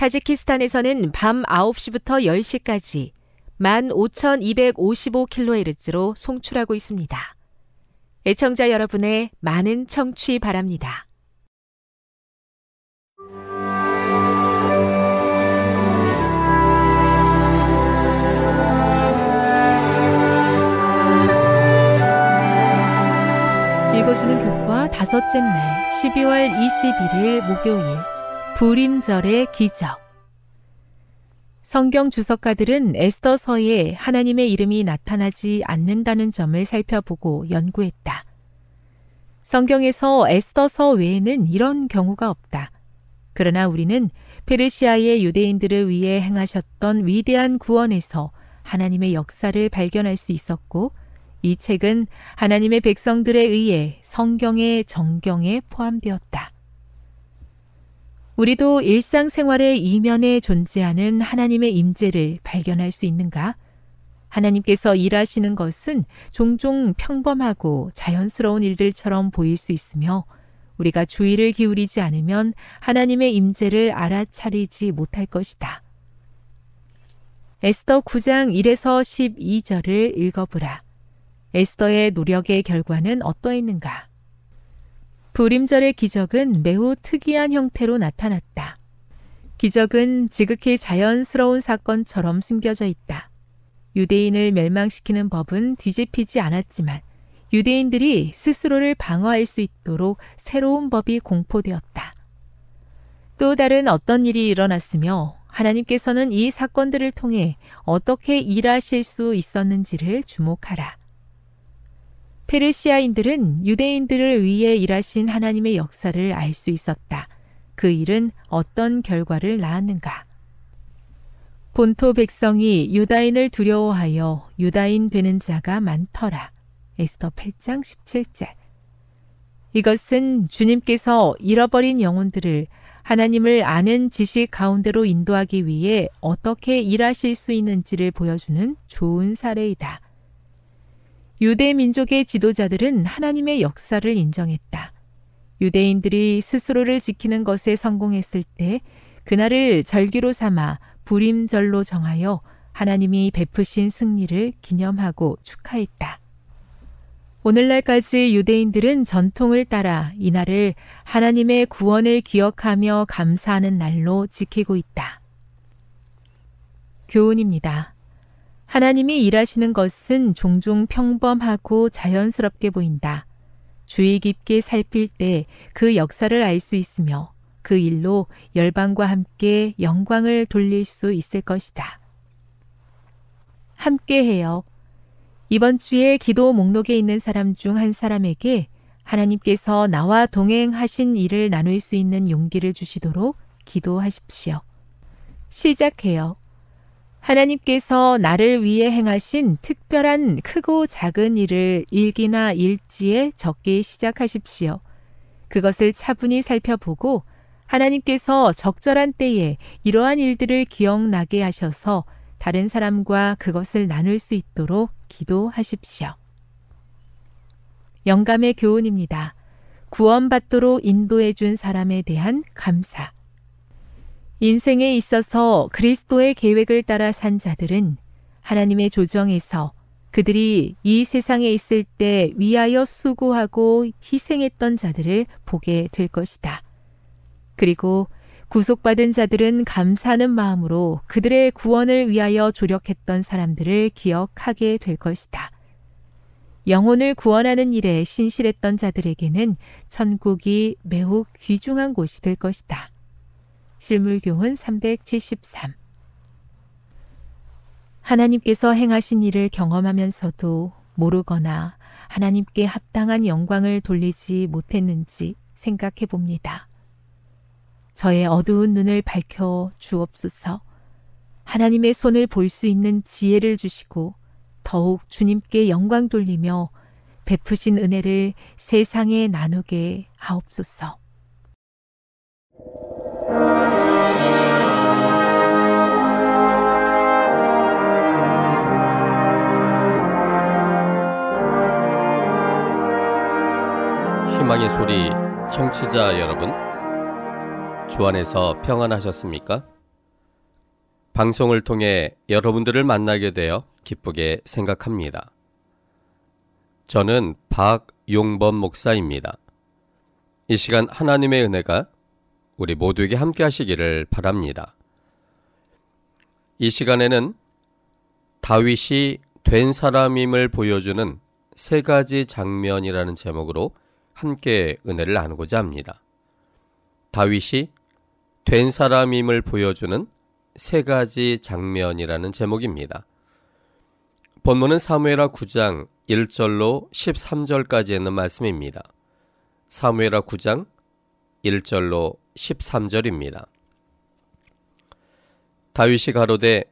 타지키스탄에서는 밤 9시부터 10시까지 15,255kHz로 송출하고 있습니다. 애청자 여러분의 많은 청취 바랍니다. 읽어주는 교과 다섯째 날 12월 21일 목요일 불임절의 기적 성경 주석가들은 에스더서에 하나님의 이름이 나타나지 않는다는 점을 살펴보고 연구했다. 성경에서 에스더서 외에는 이런 경우가 없다. 그러나 우리는 페르시아의 유대인들을 위해 행하셨던 위대한 구원에서 하나님의 역사를 발견할 수 있었고 이 책은 하나님의 백성들에 의해 성경의 정경에 포함되었다. 우리도 일상생활의 이면에 존재하는 하나님의 임재를 발견할 수 있는가? 하나님께서 일하시는 것은 종종 평범하고 자연스러운 일들처럼 보일 수 있으며 우리가 주의를 기울이지 않으면 하나님의 임재를 알아차리지 못할 것이다. 에스더 9장 1에서 12절을 읽어보라. 에스더의 노력의 결과는 어떠했는가? 불임절의 기적은 매우 특이한 형태로 나타났다. 기적은 지극히 자연스러운 사건처럼 숨겨져 있다. 유대인을 멸망시키는 법은 뒤집히지 않았지만 유대인들이 스스로를 방어할 수 있도록 새로운 법이 공포되었다. 또 다른 어떤 일이 일어났으며 하나님께서는 이 사건들을 통해 어떻게 일하실 수 있었는지를 주목하라. 페르시아인들은 유대인들을 위해 일하신 하나님의 역사를 알 수 있었다. 그 일은 어떤 결과를 낳았는가? 본토 백성이 유다인을 두려워하여 유다인 되는 자가 많더라. 에스더 8장 17절. 이것은 주님께서 잃어버린 영혼들을 하나님을 아는 지식 가운데로 인도하기 위해 어떻게 일하실 수 있는지를 보여주는 좋은 사례이다. 유대 민족의 지도자들은 하나님의 역사를 인정했다. 유대인들이 스스로를 지키는 것에 성공했을 때 그날을 절기로 삼아 불임절로 정하여 하나님이 베푸신 승리를 기념하고 축하했다. 오늘날까지 유대인들은 전통을 따라 이날을 하나님의 구원을 기억하며 감사하는 날로 지키고 있다. 교훈입니다. 하나님이 일하시는 것은 종종 평범하고 자연스럽게 보인다. 주의 깊게 살필 때 그 역사를 알 수 있으며 그 일로 열방과 함께 영광을 돌릴 수 있을 것이다. 함께 해요. 이번 주에 기도 목록에 있는 사람 중 한 사람에게 하나님께서 나와 동행하신 일을 나눌 수 있는 용기를 주시도록 기도하십시오. 시작해요. 하나님께서 나를 위해 행하신 특별한 크고 작은 일을 일기나 일지에 적기 시작하십시오. 그것을 차분히 살펴보고 하나님께서 적절한 때에 이러한 일들을 기억나게 하셔서 다른 사람과 그것을 나눌 수 있도록 기도하십시오. 영감의 교훈입니다. 구원받도록 인도해 준 사람에 대한 감사. 인생에 있어서 그리스도의 계획을 따라 산 자들은 하나님의 조정에서 그들이 이 세상에 있을 때 위하여 수고하고 희생했던 자들을 보게 될 것이다. 그리고 구속받은 자들은 감사하는 마음으로 그들의 구원을 위하여 조력했던 사람들을 기억하게 될 것이다. 영혼을 구원하는 일에 신실했던 자들에게는 천국이 매우 귀중한 곳이 될 것이다. 실물교훈 373 하나님께서 행하신 일을 경험하면서도 모르거나 하나님께 합당한 영광을 돌리지 못했는지 생각해 봅니다. 저의 어두운 눈을 밝혀 주옵소서 하나님의 손을 볼 수 있는 지혜를 주시고 더욱 주님께 영광 돌리며 베푸신 은혜를 세상에 나누게 하옵소서. 희망의 소리 청취자 여러분 주 안에서 평안하셨습니까? 방송을 통해 여러분들을 만나게 되어 기쁘게 생각합니다. 저는 박용범 목사입니다. 이 시간 하나님의 은혜가 우리 모두에게 함께 하시기를 바랍니다. 이 시간에는 다윗이 된 사람임을 보여주는 세 가지 장면이라는 제목으로 함께 은혜를 나누고자 합니다. 다윗이 된 사람임을 보여주는 세 가지 장면이라는 제목입니다. 본문은 사무엘하 9장 1절로 13절까지 있는 말씀입니다. 사무엘하 9장 1절로 13절입니다. 다윗이 가로되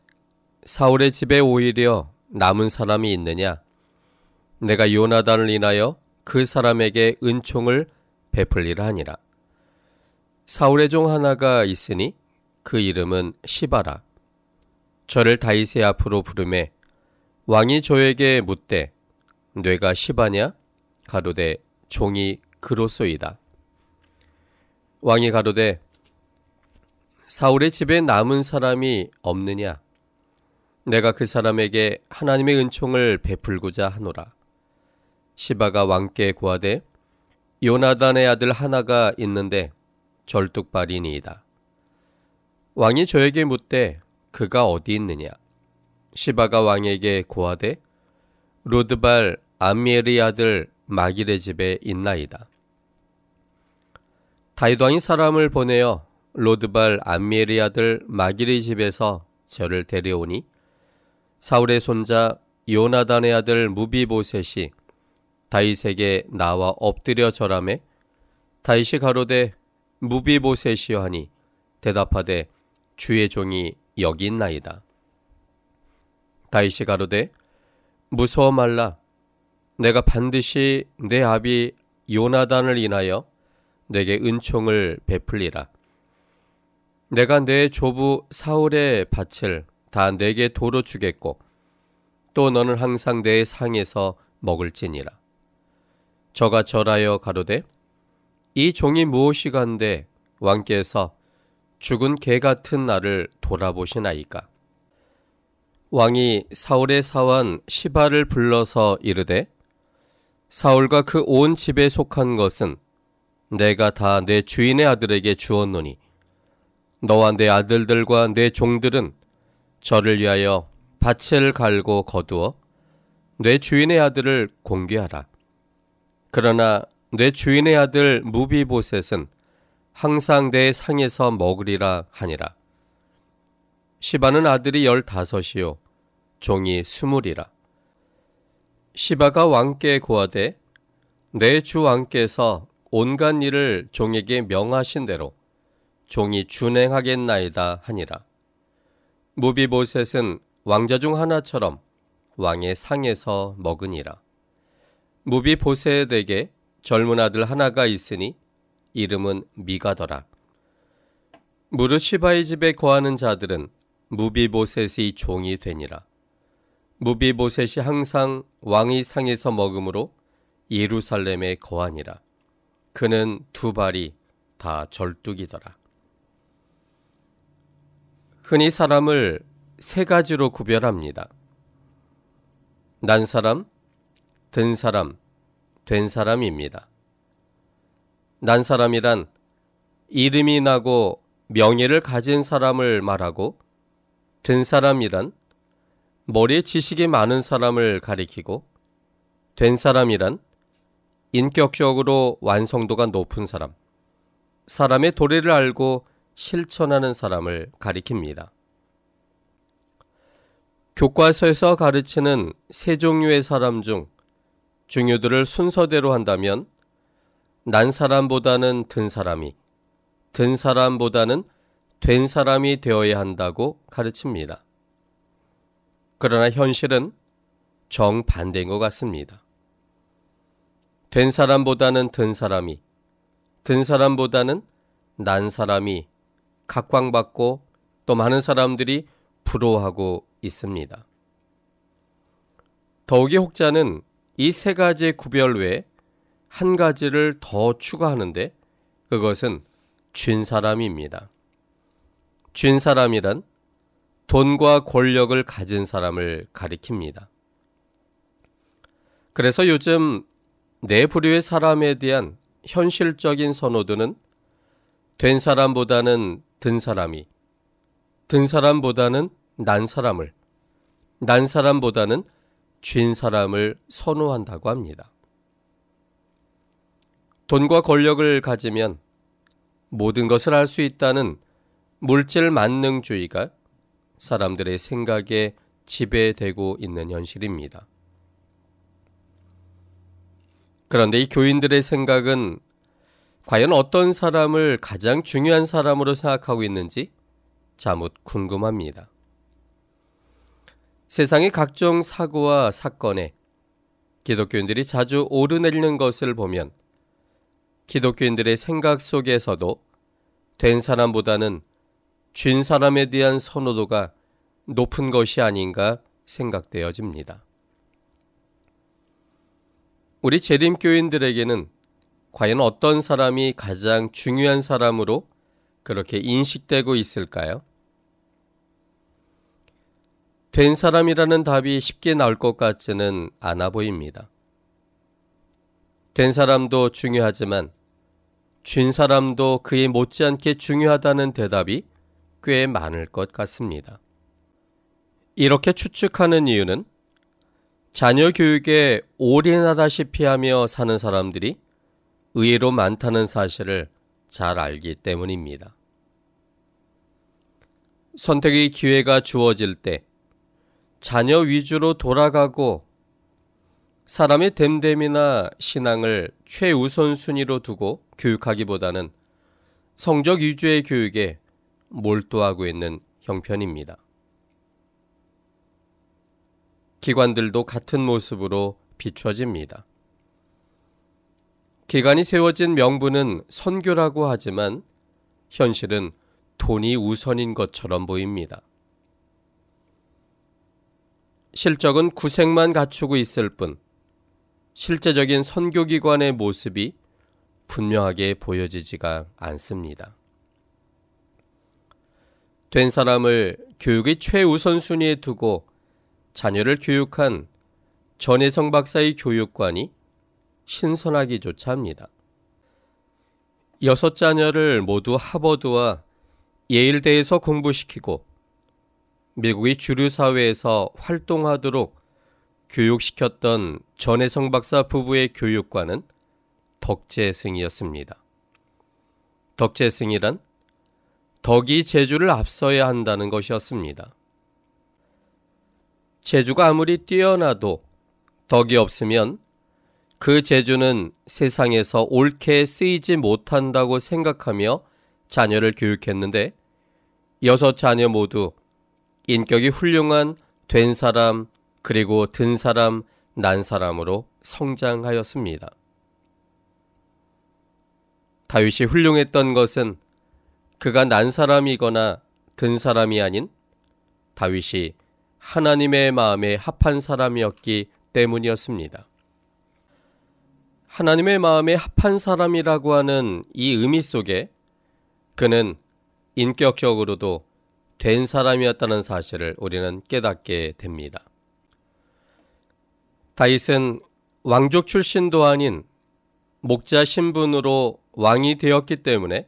사울의 집에 오히려 남은 사람이 있느냐 내가 요나단을 인하여 그 사람에게 은총을 베풀리라 하니라. 사울의 종 하나가 있으니 그 이름은 시바라. 저를 다윗의 앞으로 부르매 왕이 저에게 묻되 뇌가 시바냐? 가로되 종이 그로소이다. 왕이 가로되 사울의 집에 남은 사람이 없느냐? 내가 그 사람에게 하나님의 은총을 베풀고자 하노라. 시바가 왕께 고하되 요나단의 아들 하나가 있는데 절뚝발이니이다. 왕이 저에게 묻되 그가 어디 있느냐? 시바가 왕에게 고하되 로드발 암미엘의 아들 마길의 집에 있나이다. 다윗 왕이 사람을 보내어 로드발 암미엘의 아들 마길의 집에서 저를 데려오니 사울의 손자 요나단의 아들 무비보셋이 다윗에게 나와 엎드려 절함에 다윗이 가로되 무비보셋이여 하니 대답하되 주의 종이 여기 있나이다. 다윗이 가로되 무서워 말라 내가 반드시 내 아비 요나단을 인하여 내게 은총을 베풀리라. 내가 내 조부 사울의 밭을 다 내게 도로 주겠고 또 너는 항상 내 상에서 먹을지니라. 저가 절하여 가로되 이 종이 무엇이간데 왕께서 죽은 개 같은 나를 돌아보시나이까. 왕이 사울의 사원 시바를 불러서 이르되 사울과 그 온 집에 속한 것은 내가 다 내 주인의 아들에게 주었노니 너와 내 아들들과 내 종들은 저를 위하여 밭을 갈고 거두어 내 주인의 아들을 공개하라. 그러나 내 주인의 아들 무비보셋은 항상 내 상에서 먹으리라 하니라. 시바는 아들이 열다섯이요 종이 스물이라. 시바가 왕께 고하되 내 주 왕께서 온갖 일을 종에게 명하신 대로 종이 준행하겠나이다 하니라. 무비보셋은 왕자 중 하나처럼 왕의 상에서 먹으니라. 무비 보셋에게 젊은 아들 하나가 있으니 이름은 미가더라. 무릇 시바의 집에 거하는 자들은 무비보셋의 종이 되니라. 무비보셋이 항상 왕의 상에서 먹으므로 예루살렘에 거하니라. 그는 두 발이 다 절뚝이더라. 흔히 사람을 세 가지로 구별합니다. 난 사람, 든 사람, 된 사람입니다. 난 사람이란 이름이 나고 명예를 가진 사람을 말하고 든 사람이란 머리에 지식이 많은 사람을 가리키고 된 사람이란 인격적으로 완성도가 높은 사람, 사람의 도리를 알고 실천하는 사람을 가리킵니다. 교과서에서 가르치는 세 종류의 사람 중 중요들을 순서대로 한다면 난 사람보다는 든 사람이, 든 사람보다는 된 사람이 되어야 한다고 가르칩니다. 그러나 현실은 정반대인 것 같습니다. 된 사람보다는 든 사람이, 든 사람보다는 난 사람이 각광받고 또 많은 사람들이 부러워하고 있습니다. 더욱이 혹자는 이 세 가지의 구별 외에 한 가지를 더 추가하는데 그것은 쥔 사람입니다. 쥔 사람이란 돈과 권력을 가진 사람을 가리킵니다. 그래서 요즘 내 부류의 사람에 대한 현실적인 선호도는 된 사람보다는 든 사람이, 든 사람보다는 난 사람을, 난 사람보다는 쥔 사람을 선호한다고 합니다. 돈과 권력을 가지면 모든 것을 할 수 있다는 물질 만능주의가 사람들의 생각에 지배되고 있는 현실입니다. 그런데 이 교인들의 생각은 과연 어떤 사람을 가장 중요한 사람으로 생각하고 있는지 자못 궁금합니다. 세상의 각종 사고와 사건에 기독교인들이 자주 오르내리는 것을 보면 기독교인들의 생각 속에서도 된 사람보다는 쥔 사람에 대한 선호도가 높은 것이 아닌가 생각되어집니다. 우리 재림교인들에게는 과연 어떤 사람이 가장 중요한 사람으로 그렇게 인식되고 있을까요? 된 사람이라는 답이 쉽게 나올 것 같지는 않아 보입니다. 된 사람도 중요하지만 쥔 사람도 그에 못지않게 중요하다는 대답이 꽤 많을 것 같습니다. 이렇게 추측하는 이유는 자녀 교육에 올인하다시피 하며 사는 사람들이 의외로 많다는 사실을 잘 알기 때문입니다. 선택의 기회가 주어질 때 자녀 위주로 돌아가고 사람의 됨됨이나 신앙을 최우선 순위로 두고 교육하기보다는 성적 위주의 교육에 몰두하고 있는 형편입니다. 기관들도 같은 모습으로 비춰집니다. 기관이 세워진 명분은 선교라고 하지만 현실은 돈이 우선인 것처럼 보입니다. 실적은 구색만 갖추고 있을 뿐 실제적인 선교기관의 모습이 분명하게 보여지지가 않습니다. 된 사람을 교육의 최우선순위에 두고 자녀를 교육한 전혜성 박사의 교육관이 신선하기조차 합니다. 여섯 자녀를 모두 하버드와 예일대에서 공부시키고 미국의 주류 사회에서 활동하도록 교육시켰던 전혜성 박사 부부의 교육관은 덕재승이었습니다. 덕재승이란 덕이 제주를 앞서야 한다는 것이었습니다. 재주가 아무리 뛰어나도 덕이 없으면 그 재주는 세상에서 옳게 쓰이지 못한다고 생각하며 자녀를 교육했는데 여섯 자녀 모두 인격이 훌륭한 된 사람 그리고 든 사람 난 사람으로 성장하였습니다. 다윗이 훌륭했던 것은 그가 난 사람이거나 든 사람이 아닌 다윗이 하나님의 마음에 합한 사람이었기 때문이었습니다. 하나님의 마음에 합한 사람이라고 하는 이 의미 속에 그는 인격적으로도 된 사람이었다는 사실을 우리는 깨닫게 됩니다. 다윗은 왕족 출신도 아닌 목자 신분으로 왕이 되었기 때문에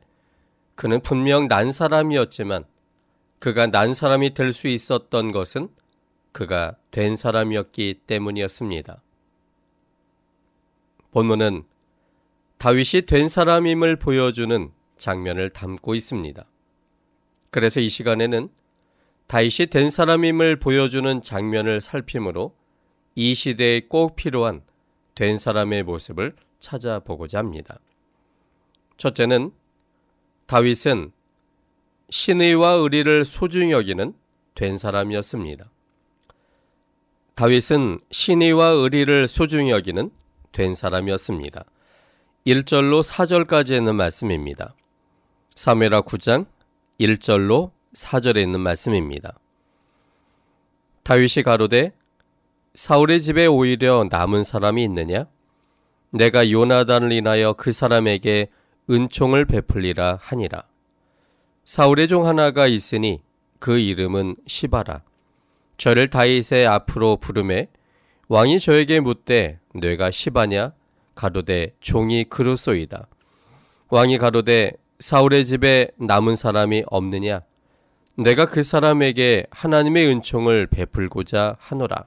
그는 분명 난 사람이었지만 그가 난 사람이 될 수 있었던 것은 그가 된 사람이었기 때문이었습니다. 본문은 다윗이 된 사람임을 보여주는 장면을 담고 있습니다. 그래서 이 시간에는 다윗이 된 사람임을 보여주는 장면을 살피므로 이 시대에 꼭 필요한 된 사람의 모습을 찾아보고자 합니다. 첫째는 다윗은 신의와 의리를 소중히 여기는 된 사람이었습니다. 다윗은 신의와 의리를 소중히 여기는 된 사람이었습니다. 1절로 4절까지 있는 말씀입니다. 사무엘하 9장 1절로 4절에 있는 말씀입니다. 다윗이 가로되 사울의 집에 오히려 남은 사람이 있느냐? 내가 요나단을 인하여 그 사람에게 은총을 베풀리라 하니라. 사울의 종 하나가 있으니 그 이름은 시바라. 저를 다윗의 앞으로 부름에 왕이 저에게 묻되 뇌가 시바냐? 가로되 종이 그루소이다. 왕이 가로되 사울의 집에 남은 사람이 없느냐? 내가 그 사람에게 하나님의 은총을 베풀고자 하노라.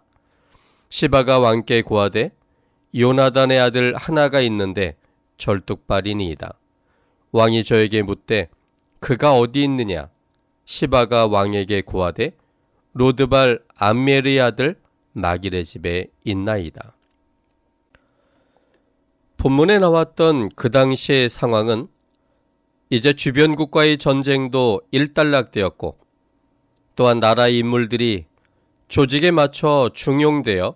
시바가 왕께 고하되 요나단의 아들 하나가 있는데 절뚝발이니이다. 왕이 저에게 묻되 그가 어디 있느냐? 시바가 왕에게 고하되 로드발 암메르의 아들 마길의 집에 있나이다. 본문에 나왔던 그 당시의 상황은 이제 주변국과의 전쟁도 일단락되었고 또한 나라의 인물들이 조직에 맞춰 중용되어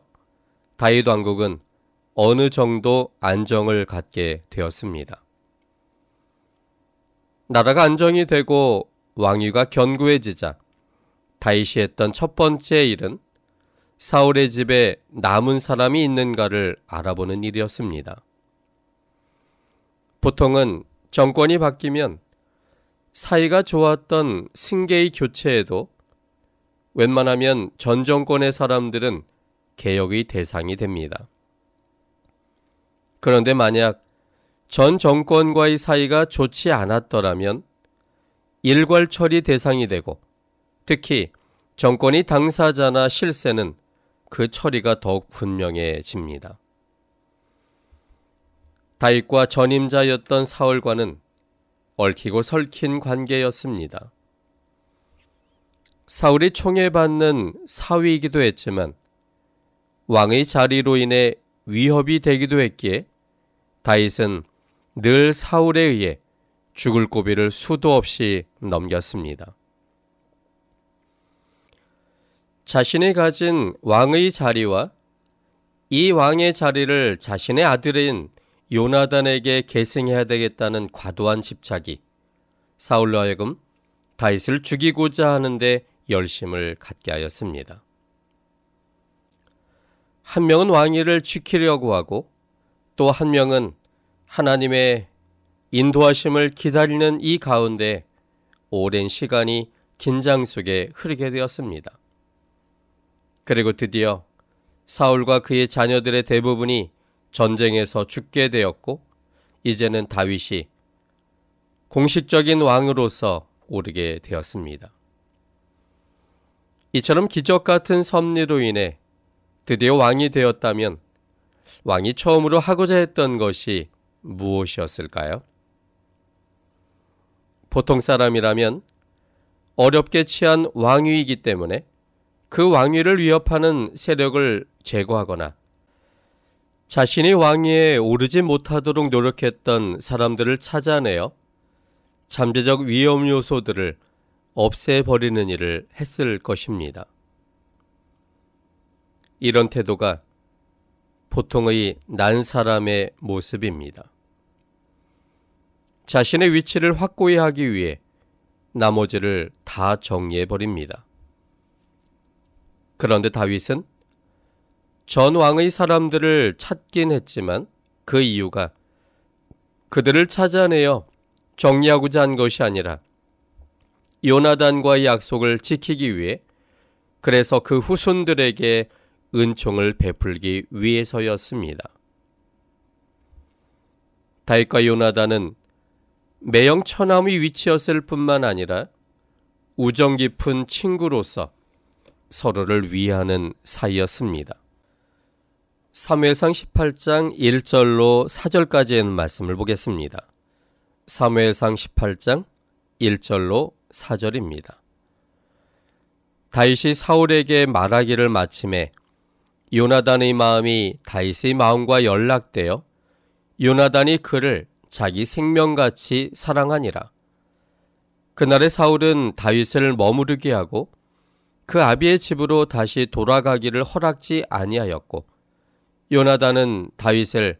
다윗 왕국은 어느 정도 안정을 갖게 되었습니다. 나라가 안정이 되고 왕위가 견고해지자 다윗이 했던 첫 번째 일은 사울의 집에 남은 사람이 있는가를 알아보는 일이었습니다. 보통은 정권이 바뀌면 사이가 좋았던 승계의 교체에도 웬만하면 전 정권의 사람들은 개혁의 대상이 됩니다. 그런데 만약 전 정권과의 사이가 좋지 않았더라면 일괄 처리 대상이 되고 특히 정권이 당사자나 실세는 그 처리가 더욱 분명해집니다. 다윗과 전임자였던 사울과는 얽히고 설킨 관계였습니다. 사울이 총애받는 사위이기도 했지만 왕의 자리로 인해 위협이 되기도 했기에 다윗은 늘 사울에 의해 죽을 고비를 수도 없이 넘겼습니다. 자신이 가진 왕의 자리와 이 왕의 자리를 자신의 아들인 요나단에게 계승해야 되겠다는 과도한 집착이 사울로 하여금 다윗을 죽이고자 하는데 열심을 갖게 하였습니다. 한 명은 왕위를 지키려고 하고 또 한 명은 하나님의 인도하심을 기다리는 이 가운데 오랜 시간이 긴장 속에 흐르게 되었습니다. 그리고 드디어 사울과 그의 자녀들의 대부분이 전쟁에서 죽게 되었고 이제는 다윗이 공식적인 왕으로서 오르게 되었습니다. 이처럼 기적 같은 섭리로 인해 드디어 왕이 되었다면 왕이 처음으로 하고자 했던 것이 무엇이었을까요? 보통 사람이라면 어렵게 취한 왕위이기 때문에 그 왕위를 위협하는 세력을 제거하거나 자신이 왕위에 오르지 못하도록 노력했던 사람들을 찾아내어 잠재적 위험 요소들을 없애버리는 일을 했을 것입니다. 이런 태도가 보통의 난 사람의 모습입니다. 자신의 위치를 확고히 하기 위해 나머지를 다 정리해 버립니다. 그런데 다윗은 전 왕의 사람들을 찾긴 했지만 그 이유가 그들을 찾아내어 정리하고자 한 것이 아니라 요나단과의 약속을 지키기 위해 그래서 그 후손들에게 은총을 베풀기 위해서였습니다. 다윗과 요나단은 매형 처남의 위치였을 뿐만 아니라 우정 깊은 친구로서 서로를 위하는 사이였습니다. 3회상 18장 1절로 4절까지의 말씀을 보겠습니다. 3회상 18장 1절로 4절입니다. 다윗이 사울에게 말하기를 마침에 요나단의 마음이 다윗의 마음과 연락되어 요나단이 그를 자기 생명같이 사랑하니라. 그날의 사울은 다윗을 머무르게 하고 그 아비의 집으로 다시 돌아가기를 허락지 아니하였고 요나단은 다윗을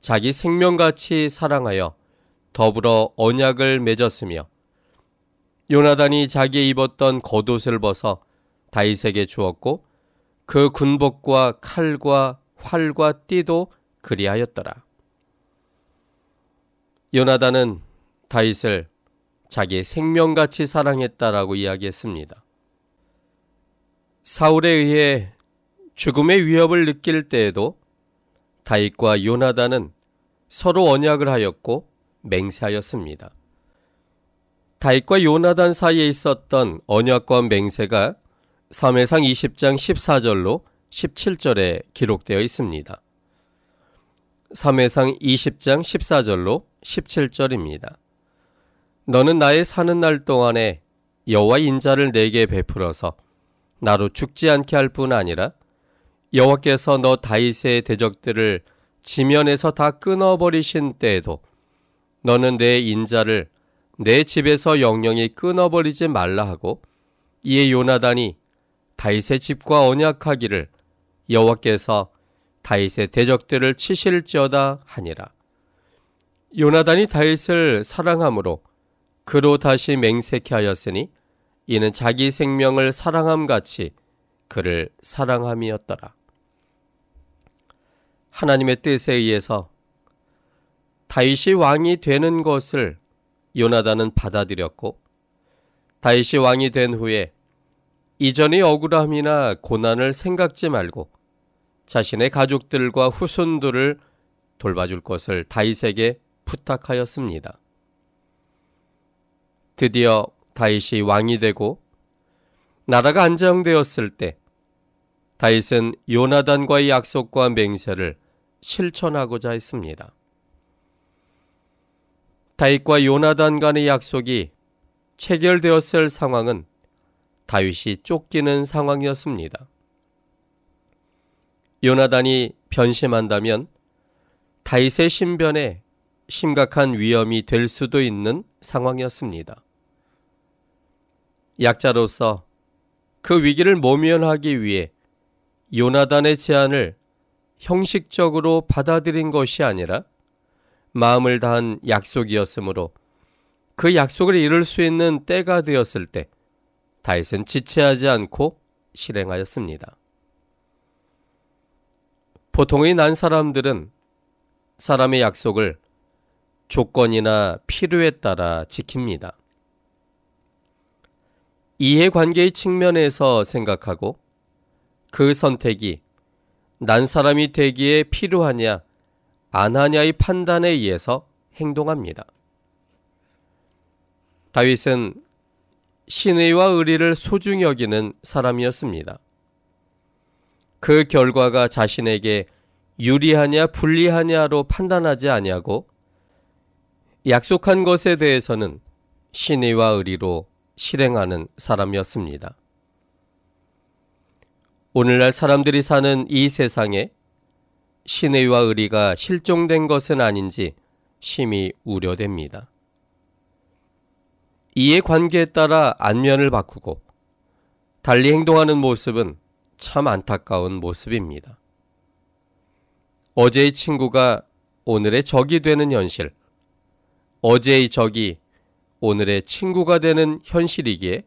자기 생명같이 사랑하여 더불어 언약을 맺었으며 요나단이 자기 입었던 겉옷을 벗어 다윗에게 주었고 그 군복과 칼과 활과 띠도 그리하였더라. 요나단은 다윗을 자기 생명같이 사랑했다라고 이야기했습니다. 사울에 의해 죽음의 위협을 느낄 때에도 다윗과 요나단은 서로 언약을 하였고 맹세하였습니다. 다윗과 요나단 사이에 있었던 언약과 맹세가 3회상 20장 14절로 17절에 기록되어 있습니다. 3회상 20장 14절로 17절입니다. 너는 나의 사는 날 동안에 여호와 인자를 내게 베풀어서 나로 죽지 않게 할 뿐 아니라 여호와께서 너 다윗의 대적들을 지면에서 다 끊어버리신 때에도 너는 내 인자를 내 집에서 영영이 끊어버리지 말라 하고 이에 요나단이 다윗의 집과 언약하기를 여호와께서 다윗의 대적들을 치실지어다 하니라. 요나단이 다윗을 사랑함으로 그로 다시 맹세케 하였으니 이는 자기 생명을 사랑함 같이 그를 사랑함이었더라. 하나님의 뜻에 의해서 다윗이 왕이 되는 것을 요나단은 받아들였고 다윗이 왕이 된 후에 이전의 억울함이나 고난을 생각지 말고 자신의 가족들과 후손들을 돌봐줄 것을 다윗에게 부탁하였습니다. 드디어 다윗이 왕이 되고 나라가 안정되었을 때 다윗은 요나단과의 약속과 맹세를 실천하고자 했습니다. 다윗과 요나단 간의 약속이 체결되었을 상황은 다윗이 쫓기는 상황이었습니다. 요나단이 변심한다면 다윗의 신변에 심각한 위험이 될 수도 있는 상황이었습니다. 약자로서 그 위기를 모면하기 위해 요나단의 제안을 형식적으로 받아들인 것이 아니라 마음을 다한 약속이었으므로 그 약속을 이룰 수 있는 때가 되었을 때 다윗은 지체하지 않고 실행하였습니다. 보통의 난 사람들은 사람의 약속을 조건이나 필요에 따라 지킵니다. 이해관계의 측면에서 생각하고 그 선택이 난 사람이 되기에 필요하냐 안 하냐의 판단에 의해서 행동합니다. 다윗은 신의와 의리를 소중히 여기는 사람이었습니다. 그 결과가 자신에게 유리하냐 불리하냐로 판단하지 아니하고 약속한 것에 대해서는 신의와 의리로 실행하는 사람이었습니다. 오늘날 사람들이 사는 이 세상에 신의와 의리가 실종된 것은 아닌지 심히 우려됩니다. 이의 관계에 따라 안면을 바꾸고 달리 행동하는 모습은 참 안타까운 모습입니다. 어제의 친구가 오늘의 적이 되는 현실, 어제의 적이 오늘의 친구가 되는 현실이기에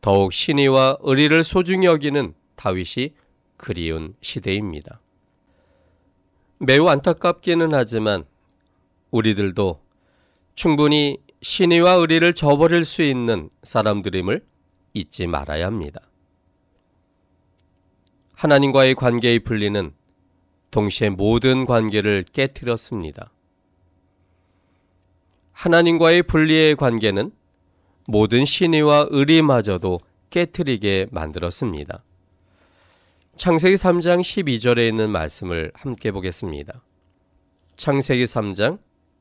더욱 신의와 의리를 소중히 여기는 다윗이 그리운 시대입니다. 매우 안타깝기는 하지만 우리들도 충분히 신의와 의리를 저버릴 수 있는 사람들임을 잊지 말아야 합니다. 하나님과의 관계의 분리는 동시에 모든 관계를 깨뜨렸습니다. 하나님과의 분리의 관계는 모든 신의와 의리마저도 깨뜨리게 만들었습니다. 창세기 3장 12절에 있는 말씀을 함께 보겠습니다. 창세기 3장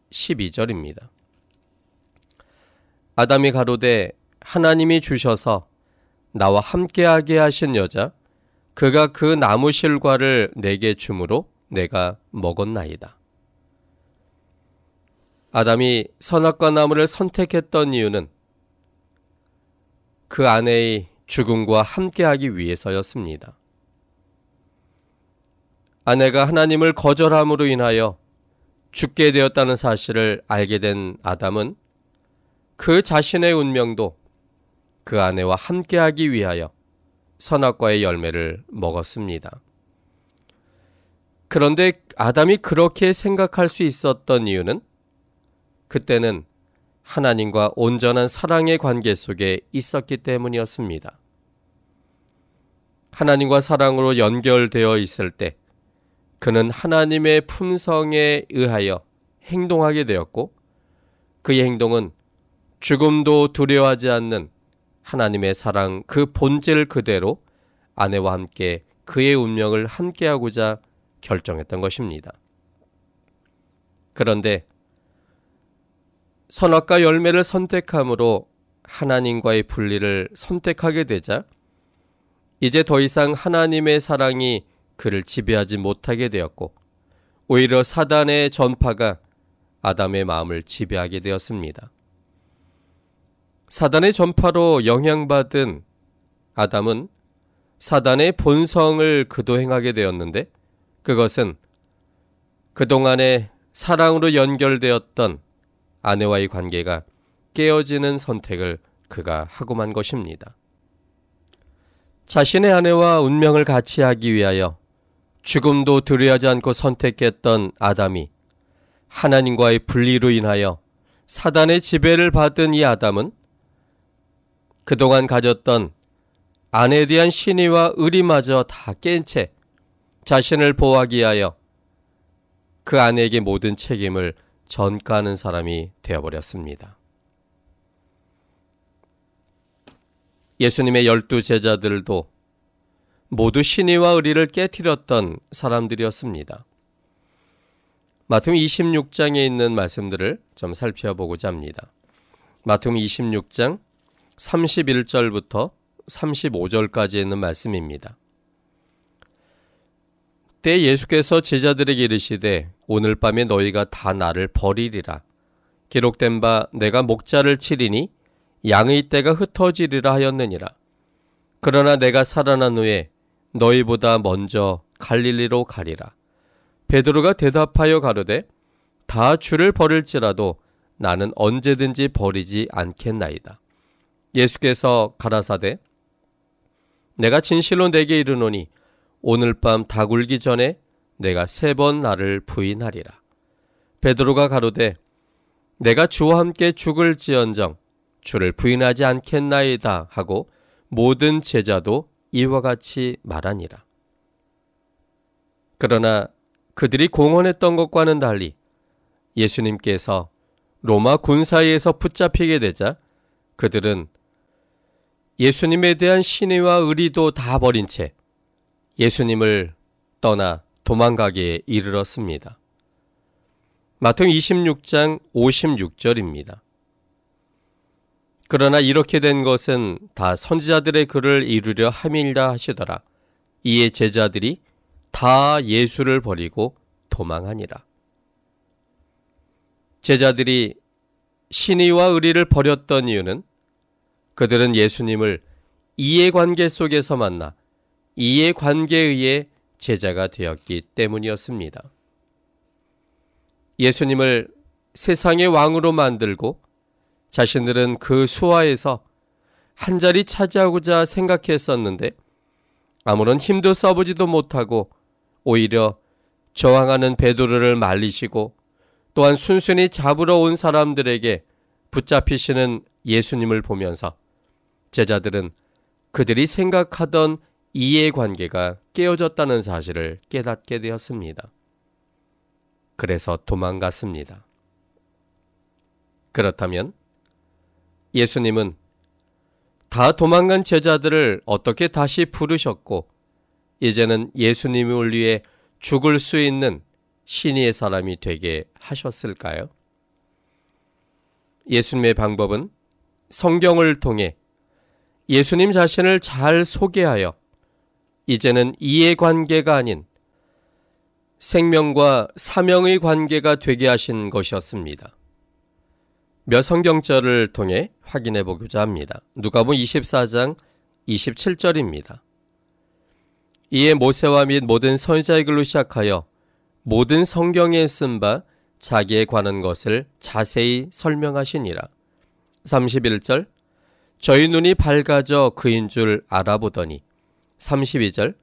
12절입니다. 아담이 가로되 하나님이 주셔서 나와 함께하게 하신 여자 그가 그 나무 실과를 내게 주므로 내가 먹었나이다. 아담이 선악과 나무를 선택했던 이유는 그 아내의 죽음과 함께하기 위해서였습니다. 아내가 하나님을 거절함으로 인하여 죽게 되었다는 사실을 알게 된 아담은 그 자신의 운명도 그 아내와 함께하기 위하여 선악과의 열매를 먹었습니다. 그런데 아담이 그렇게 생각할 수 있었던 이유는 그때는 하나님과 온전한 사랑의 관계 속에 있었기 때문이었습니다. 하나님과 사랑으로 연결되어 있을 때 그는 하나님의 품성에 의하여 행동하게 되었고 그의 행동은 죽음도 두려워하지 않는 하나님의 사랑 그 본질 그대로 아내와 함께 그의 운명을 함께하고자 결정했던 것입니다. 그런데 선악과 열매를 선택함으로 하나님과의 분리를 선택하게 되자 이제 더 이상 하나님의 사랑이 그를 지배하지 못하게 되었고 오히려 사단의 전파가 아담의 마음을 지배하게 되었습니다. 사단의 전파로 영향받은 아담은 사단의 본성을 그도 행하게 되었는데 그것은 그동안의 사랑으로 연결되었던 아내와의 관계가 깨어지는 선택을 그가 하고 만 것입니다. 자신의 아내와 운명을 같이 하기 위하여 죽음도 두려워하지 않고 선택했던 아담이 하나님과의 분리로 인하여 사단의 지배를 받은 이 아담은 그동안 가졌던 아내에 대한 신의와 의리마저 다 깬 채 자신을 보호하기 위하여 그 아내에게 모든 책임을 전가하는 사람이 되어버렸습니다. 예수님의 열두 제자들도 모두 신의와 의리를 깨뜨렸던 사람들이었습니다. 마태음 26장에 있는 말씀들을 좀 살펴보고자 합니다. 마태음 26장 31절부터 35절까지 있는 말씀입니다. 때 예수께서 제자들에게 이르시되 오늘 밤에 너희가 다 나를 버리리라. 기록된 바 내가 목자를 치리니 양의 떼가 흩어지리라 하였느니라. 그러나 내가 살아난 후에 너희보다 먼저 갈릴리로 가리라. 베드로가 대답하여 가로되 다 주를 버릴지라도 나는 언제든지 버리지 않겠나이다. 예수께서 가라사대 내가 진실로 내게 이르노니 오늘 밤 다굴기 전에 내가 세 번 나를 부인하리라. 베드로가 가로되 내가 주와 함께 죽을지언정 주를 부인하지 않겠나이다 하고 모든 제자도 이와 같이 말하니라. 그러나 그들이 공언했던 것과는 달리 예수님께서 로마 군사에서 붙잡히게 되자 그들은 예수님에 대한 신의와 의리도 다 버린 채 예수님을 떠나 도망가게 이르렀습니다. 마태 26장 56절입니다. 그러나 이렇게 된 것은 다 선지자들의 글을 이루려 함이라 하시더라. 이에 제자들이 다 예수를 버리고 도망하니라. 제자들이 신의와 의리를 버렸던 이유는 그들은 예수님을 이해관계 속에서 만나 이해관계에 의해 제자가 되었기 때문이었습니다. 예수님을 세상의 왕으로 만들고 자신들은 그 수하에서 한 자리 차지하고자 생각했었는데 아무런 힘도 써보지도 못하고 오히려 저항하는 베드로를 말리시고 또한 순순히 잡으러 온 사람들에게 붙잡히시는 예수님을 보면서 제자들은 그들이 생각하던 이해관계가 깨어졌다는 사실을 깨닫게 되었습니다. 그래서 도망갔습니다. 그렇다면 예수님은 다 도망간 제자들을 어떻게 다시 부르셨고 이제는 예수님을 위해 죽을 수 있는 신의의 사람이 되게 하셨을까요? 예수님의 방법은 성경을 통해 예수님 자신을 잘 소개하여 이제는 이해관계가 아닌 생명과 사명의 관계가 되게 하신 것이었습니다. 몇 성경절을 통해 확인해 보고자 합니다. 누가복음 24장 27절입니다. 이에 모세와 및 모든 선지자의 글로 시작하여 모든 성경에 쓴 바 자기에 관한 것을 자세히 설명하시니라. 31절 저희 눈이 밝아져 그인 줄 알아보더니 32절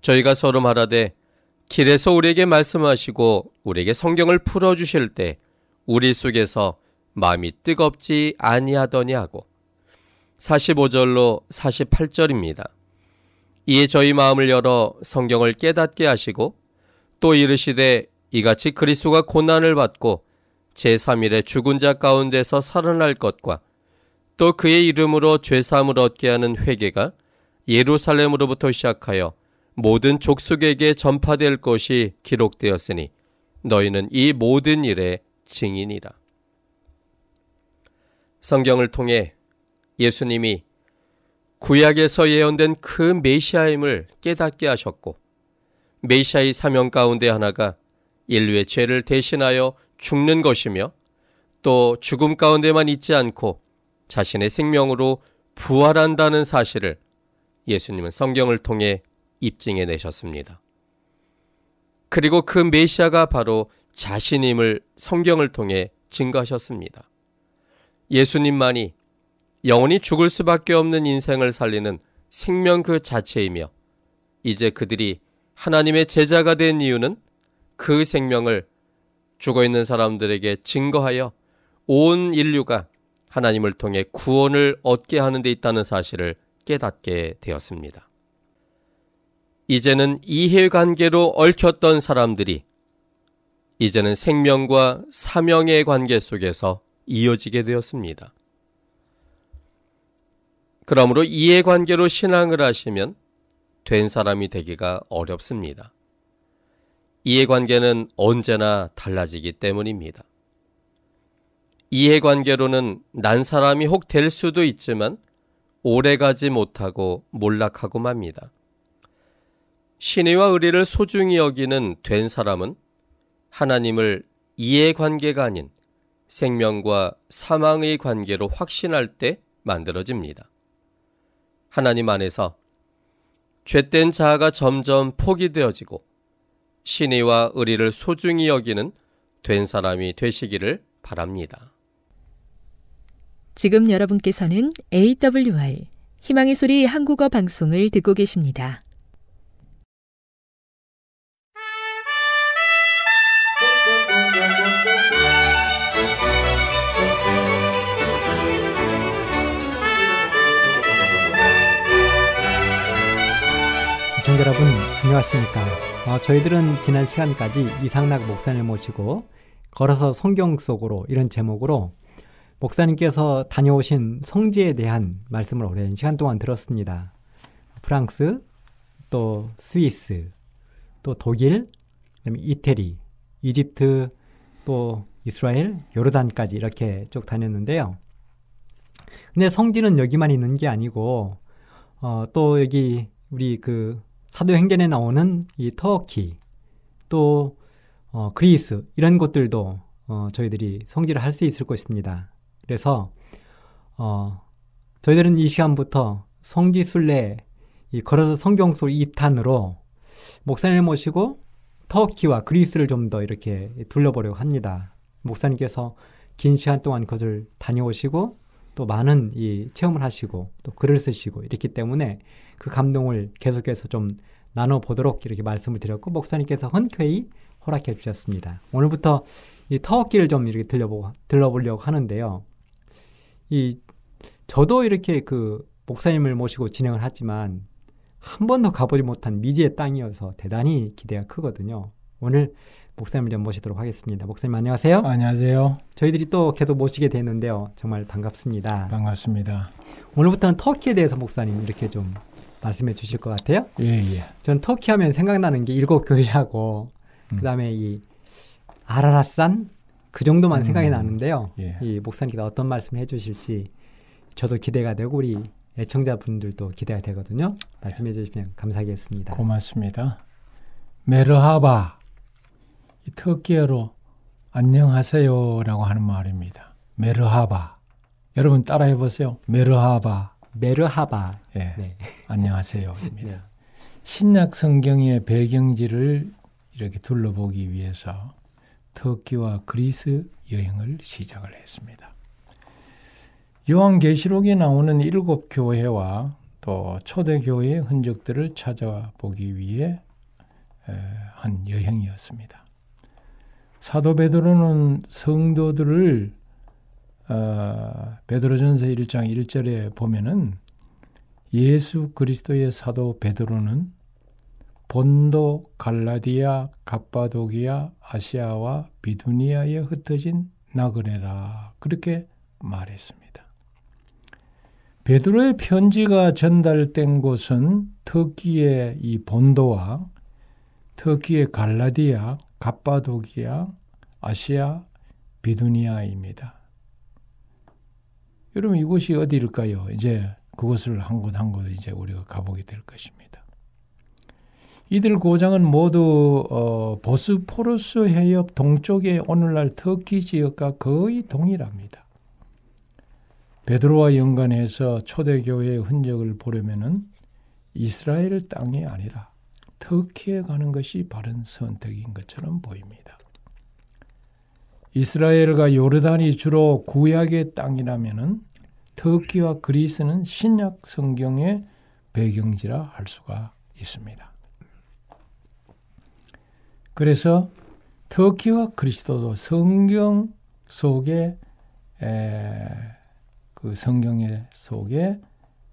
저희가 서로 말하되 길에서 우리에게 말씀하시고 우리에게 성경을 풀어 주실 때 우리 속에서 마음이 뜨겁지 아니하더니 하고 45절로 48절입니다. 이에 저희 마음을 열어 성경을 깨닫게 하시고 또 이르시되 이같이 그리스도가 고난을 받고 제3일에 죽은 자 가운데서 살아날 것과 또 그의 이름으로 죄사함을 얻게 하는 회개가 예루살렘으로부터 시작하여 모든 족속에게 전파될 것이 기록되었으니 너희는 이 모든 일의 증인이라. 성경을 통해 예수님이 구약에서 예언된 그 메시아임을 깨닫게 하셨고 메시아의 사명 가운데 하나가 인류의 죄를 대신하여 죽는 것이며 또 죽음 가운데만 있지 않고 자신의 생명으로 부활한다는 사실을 예수님은 성경을 통해 입증해 내셨습니다. 그리고 그 메시아가 바로 자신임을 성경을 통해 증거하셨습니다. 예수님만이 영원히 죽을 수밖에 없는 인생을 살리는 생명 그 자체이며 이제 그들이 하나님의 제자가 된 이유는 그 생명을 죽어 있는 사람들에게 증거하여 온 인류가 하나님을 통해 구원을 얻게 하는 데 있다는 사실을 깨닫게 되었습니다. 이제는 이해관계로 얽혔던 사람들이 이제는 생명과 사명의 관계 속에서 이어지게 되었습니다. 그러므로 이해관계로 신앙을 하시면 된 사람이 되기가 어렵습니다. 이해관계는 언제나 달라지기 때문입니다. 이해관계로는 난 사람이 혹 될 수도 있지만 오래 가지 못하고 몰락하고 맙니다. 신의와 의리를 소중히 여기는 된 사람은 하나님을 이해관계가 아닌 생명과 사망의 관계로 확신할 때 만들어집니다. 하나님 안에서 죄된 자아가 점점 포기되어지고 신의와 의리를 소중히 여기는 된 사람이 되시기를 바랍니다. 지금 여러분께서는 AWR 희망의 소리 한국어 방송을 듣고 계십니다. 시청자 여러분 안녕하십니까? 어, 저희들은 지난 시간까지 이상락 목사님 모시고 걸어서 성경 속으로 이런 제목으로 목사님께서 다녀오신 성지에 대한 말씀을 오랜 시간 동안 들었습니다. 프랑스 또 스위스 또 독일 그다음에 이태리 이집트 또 이스라엘 요르단까지 이렇게 쭉 다녔는데요. 근데 성지는 여기만 있는 게 아니고 어, 또 여기 우리 그 사도행전에 나오는 이 터키 또 어, 그리스 이런 곳들도 어, 저희들이 성지를 할 수 있을 것입니다. 그래서 어, 저희들은 이 시간부터 성지 순례 이 걸어서 성경 속 2탄으로 목사님을 모시고 터키와 그리스를 좀 더 이렇게 둘러보려고 합니다. 목사님께서 긴 시간 동안 그것을 다녀오시고 또 많은 이 체험을 하시고 또 글을 쓰시고 이렇기 때문에 그 감동을 계속해서 좀 나눠 보도록 이렇게 말씀을 드렸고 목사님께서 흔쾌히 허락해 주셨습니다. 오늘부터 이 터키를 좀 이렇게 들려보고 들러보려고 하는데요. 이 저도 이렇게 그 목사님을 모시고 진행을 하지만 한 번도 가보지 못한 미지의 땅이어서 대단히 기대가 크거든요. 오늘 목사님을 좀 모시도록 하겠습니다. 목사님 안녕하세요. 안녕하세요. 저희들이 또 계속 모시게 되는데요. 정말 반갑습니다. 반갑습니다. 오늘부터는 터키에 대해서 목사님 이렇게 좀 말씀해 주실 것 같아요. 예, 예. 전 터키 하면 생각나는 게 일곱 교회하고 음. 그다음에 이 아라라산 그 정도만 음. 생각이 나는데요. 예. 이 목사님께서 어떤 말씀 해주실지 저도 기대가 되고 우리 애청자분들도 기대가 되거든요. 말씀해 주시면 감사하겠습니다. 고맙습니다. 메르하바. 이 터키어로 안녕하세요라고 하는 말입니다. 메르하바. 여러분 따라해 보세요. 메르하바. 메르하바. 예. 네. 안녕하세요입니다. 네. 신약 성경의 배경지를 이렇게 둘러보기 위해서 터키와 그리스 여행을 시작을 했습니다. 요한계시록에 나오는 일곱 교회와 또 초대 교회의 흔적들을 찾아보기 위해 에, 한 여행이었습니다. 사도 베드로는 성도들을 어, 베드로전서 1장 1절에 보면은 예수 그리스도의 사도 베드로는 본도, 갈라디아, 갑바도기아, 아시아와 비두니아에 흩어진 나그네라 그렇게 말했습니다. 베드로의 편지가 전달된 곳은 터키의 이 본도와 터키의 갈라디아, 갑바도기아, 아시아, 비두니아입니다. 여러분 이곳이 어디일까요? 이제 그곳을 한 곳 한 곳 이제 우리가 가보게 될 것입니다. 이들 고장은 모두 어, 보스포러스 해협 동쪽의 오늘날 터키 지역과 거의 동일합니다. 베드로와 연관해서 초대교회의 흔적을 보려면은 이스라엘 땅이 아니라 터키에 가는 것이 바른 선택인 것처럼 보입니다. 이스라엘과 요르단이 주로 구약의 땅이라면은 터키와 그리스는 신약 성경의 배경지라 할 수가 있습니다. 그래서 터키와 그리스도도 성경 속에 에, 그 성경의 속에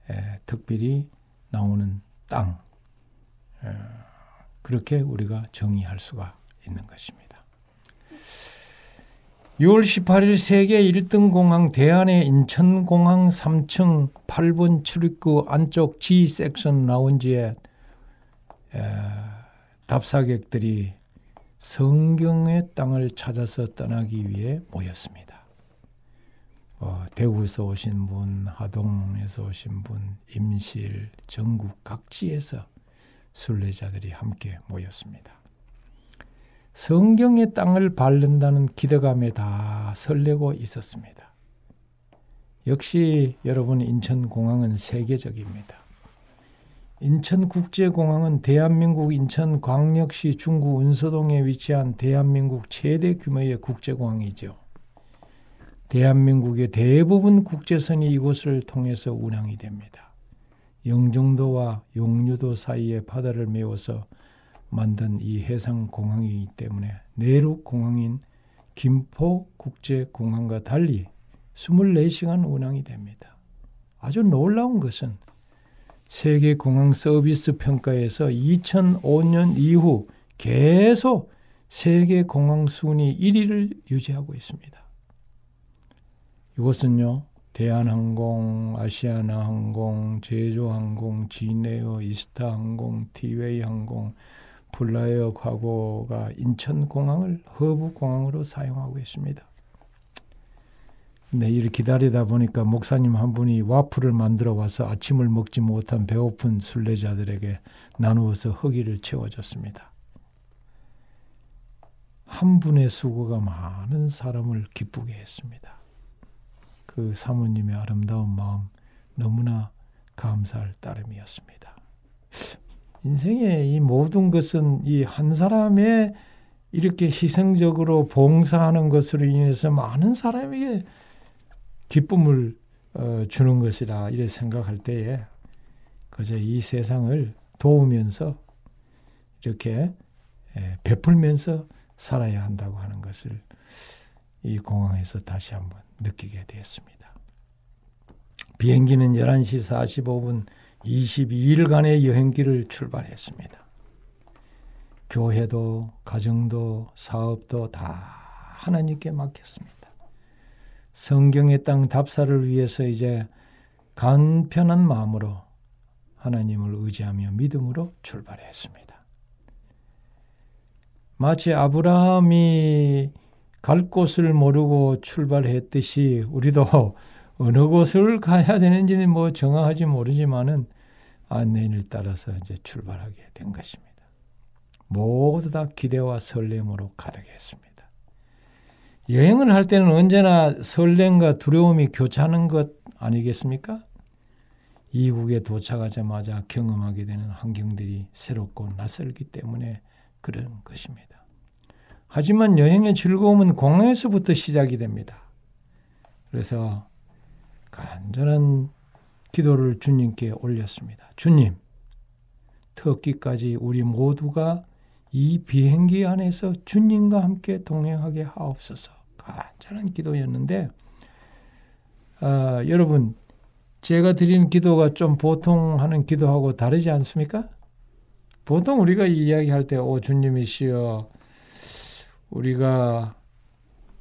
에, 특별히 나오는 땅 에, 그렇게 우리가 정의할 수가 있는 것입니다. 6월 18일 세계 1등 공항 대한의 인천공항 3층 8번 출입구 안쪽 G 섹션 라운지에 에, 답사객들이 성경의 땅을 찾아서 떠나기 위해 모였습니다. 어, 대구에서 오신 분, 하동에서 오신 분, 임실, 전국 각지에서 순례자들이 함께 모였습니다. 성경의 땅을 밟는다는 기대감에 다 설레고 있었습니다. 역시 여러분 인천공항은 세계적입니다. 인천국제공항은 대한민국 인천광역시 중구 은서동에 위치한 대한민국 최대 규모의 국제공항이죠. 대한민국의 대부분 국제선이 이곳을 통해서 운항이 됩니다. 영종도와 용류도 사이에 바다를 메워서 만든 이 해상공항이기 때문에 내륙공항인 김포국제공항과 달리 24시간 운항이 됩니다. 아주 놀라운 것은 세계 공항 서비스 평가에서 2005년 이후 계속 세계 공항 순위 1위를 유지하고 있습니다. 이곳은요. 대한항공, 아시아나항공, 제주항공, 진에어, 이스타항공, 티웨이항공, 폴라에어카고가 인천공항을 허브공항으로 사용하고 있습니다. 네, 이를 기다리다 보니까 목사님 한 분이 와플을 만들어 와서 아침을 먹지 못한 배고픈 순례자들에게 나누어서 허기를 채워줬습니다. 한 분의 수고가 많은 사람을 기쁘게 했습니다. 그 사모님의 아름다운 마음 너무나 감사할 따름이었습니다. 인생의 이 모든 것은 이 한 사람의 이렇게 희생적으로 봉사하는 것으로 인해서 많은 사람에게 기쁨을 어, 주는 것이라 이래 생각할 때에 그저 이 세상을 도우면서 이렇게 에, 베풀면서 살아야 한다고 하는 것을 이 공항에서 다시 한번 느끼게 되었습니다. 비행기는 11시 45분 22일간의 여행기를 출발했습니다. 교회도 가정도 사업도 다 하나님께 맡겼습니다. 성경의 땅 답사를 위해서 이제 간편한 마음으로 하나님을 의지하며 믿음으로 출발했습니다. 마치 아브라함이 갈 곳을 모르고 출발했듯이 우리도 어느 곳을 가야 되는지는 뭐 정확하지 모르지만은 안내인을 따라서 이제 출발하게 된 것입니다. 모두 다 기대와 설렘으로 가득했습니다. 여행을 할 때는 언제나 설렘과 두려움이 교차하는 것 아니겠습니까? 이국에 도착하자마자 경험하게 되는 환경들이 새롭고 낯설기 때문에 그런 것입니다. 하지만 여행의 즐거움은 공항에서부터 시작이 됩니다. 그래서 간절한 기도를 주님께 올렸습니다. 주님, 터키까지 우리 모두가 이 비행기 안에서 주님과 함께 동행하게 하옵소서. 간절한 기도였는데, 아, 여러분, 제가 드린 기도가 좀 보통 하는 기도하고 다르지 않습니까? 보통 우리가 이야기할 때, 오, 주님이시여, 우리가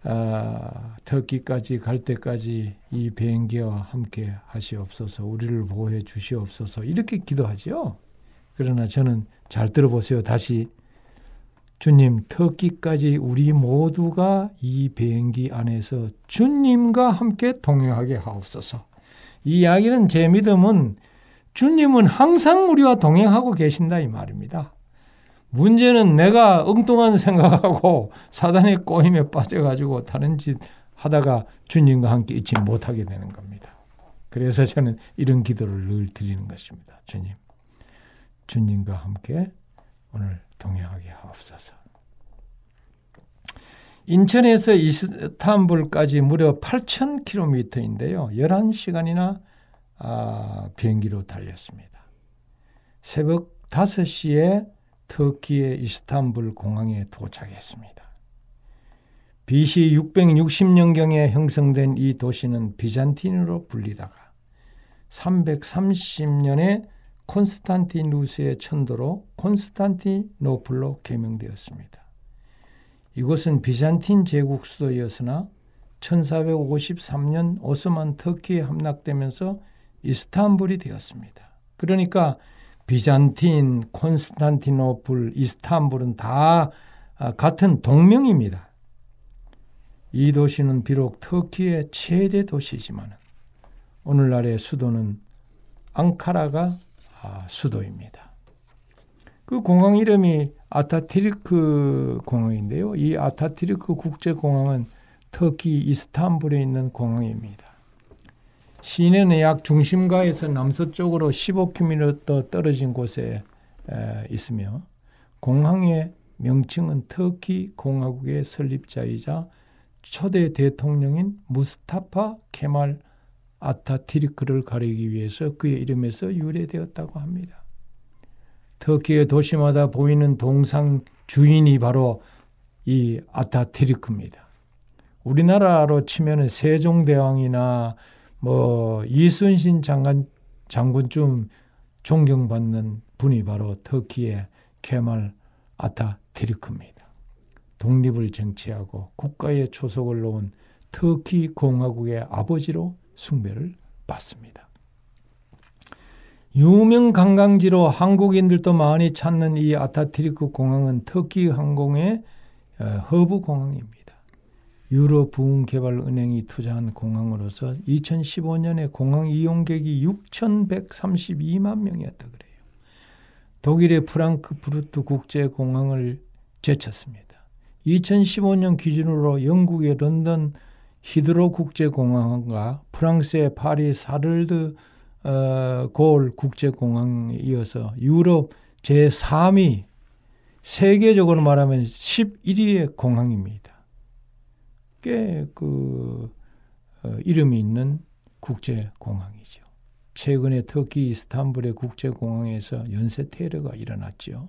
아, 터키까지 갈 때까지 이 비행기와 함께 하시옵소서, 우리를 보호해 주시옵소서, 이렇게 기도하죠. 그러나 저는 잘 들어보세요. 다시. 주님, 터키까지 우리 모두가 이 비행기 안에서 주님과 함께 동행하게 하옵소서. 이 이야기는 제 믿음은 주님은 항상 우리와 동행하고 계신다 이 말입니다. 문제는 내가 엉뚱한 생각하고 사단의 꼬임에 빠져가지고 다른 짓 하다가 주님과 함께 있지 못하게 되는 겁니다. 그래서 저는 이런 기도를 늘 드리는 것입니다. 주님, 주님과 함께 오늘 동행하게 하옵소서. 인천에서 이스탄불까지 무려 8,000km인데요. 11시간이나 아, 비행기로 달렸습니다. 새벽 5시에 터키의 이스탄불 공항에 도착했습니다. BC 660년경에 형성된 이 도시는 비잔틴으로 불리다가 330년에 콘스탄티누스의 천도로 콘스탄티노플로 개명되었습니다. 이곳은 비잔틴 제국 수도였으나 1453년 오스만 터키에 함락되면서 이스탄불이 되었습니다. 그러니까 비잔틴, 콘스탄티노플, 이스탄불은 다 아, 같은 동명입니다. 이 도시는 비록 터키의 최대 도시지만 오늘날의 수도는 앙카라가 아, 수도입니다. 그 공항 이름이 아타티르크 공항인데요. 이 아타티르크 국제공항은 터키 이스탄불에 있는 공항입니다. 약 중심가에서 남서쪽으로 15km 떨어진 곳에 있으며 공항의 명칭은 터키 공화국의 설립자이자 초대 대통령인 무스타파 케말 아타티르크를 가리기 위해서 그의 이름에서 유래되었다고 합니다. 터키의 도시마다 보이는 동상 주인이 바로 이 아타티르크입니다. 우리나라로 치면 세종대왕이나 뭐 이순신 장관 장군쯤 존경받는 분이 바로 터키의 케말 아타티르크입니다. 독립을 쟁취하고 국가의 초석을 놓은 터키 공화국의 아버지로 숭배를 받습니다. 유명 관광지로 한국인들도 많이 찾는 이 아타튀르크 공항은 터키 항공의 어, 허브 공항입니다. 유럽 부흥개발은행이 투자한 공항으로서 2015년에 공항 이용객이 6,132만 명이었다 그래요. 독일의 프랑크푸르트 국제공항을 제쳤습니다. 2015년 기준으로 영국의 런던 히드로 국제공항과 프랑스의 파리 샤를 드 어, 골 국제공항에 이어서 유럽 제3위 세계적으로 말하면 11위의 공항입니다. 꽤그 어, 이름이 있는 국제공항이죠. 최근에 터키 이스탄불의 국제공항에서 연쇄 테러가 일어났죠.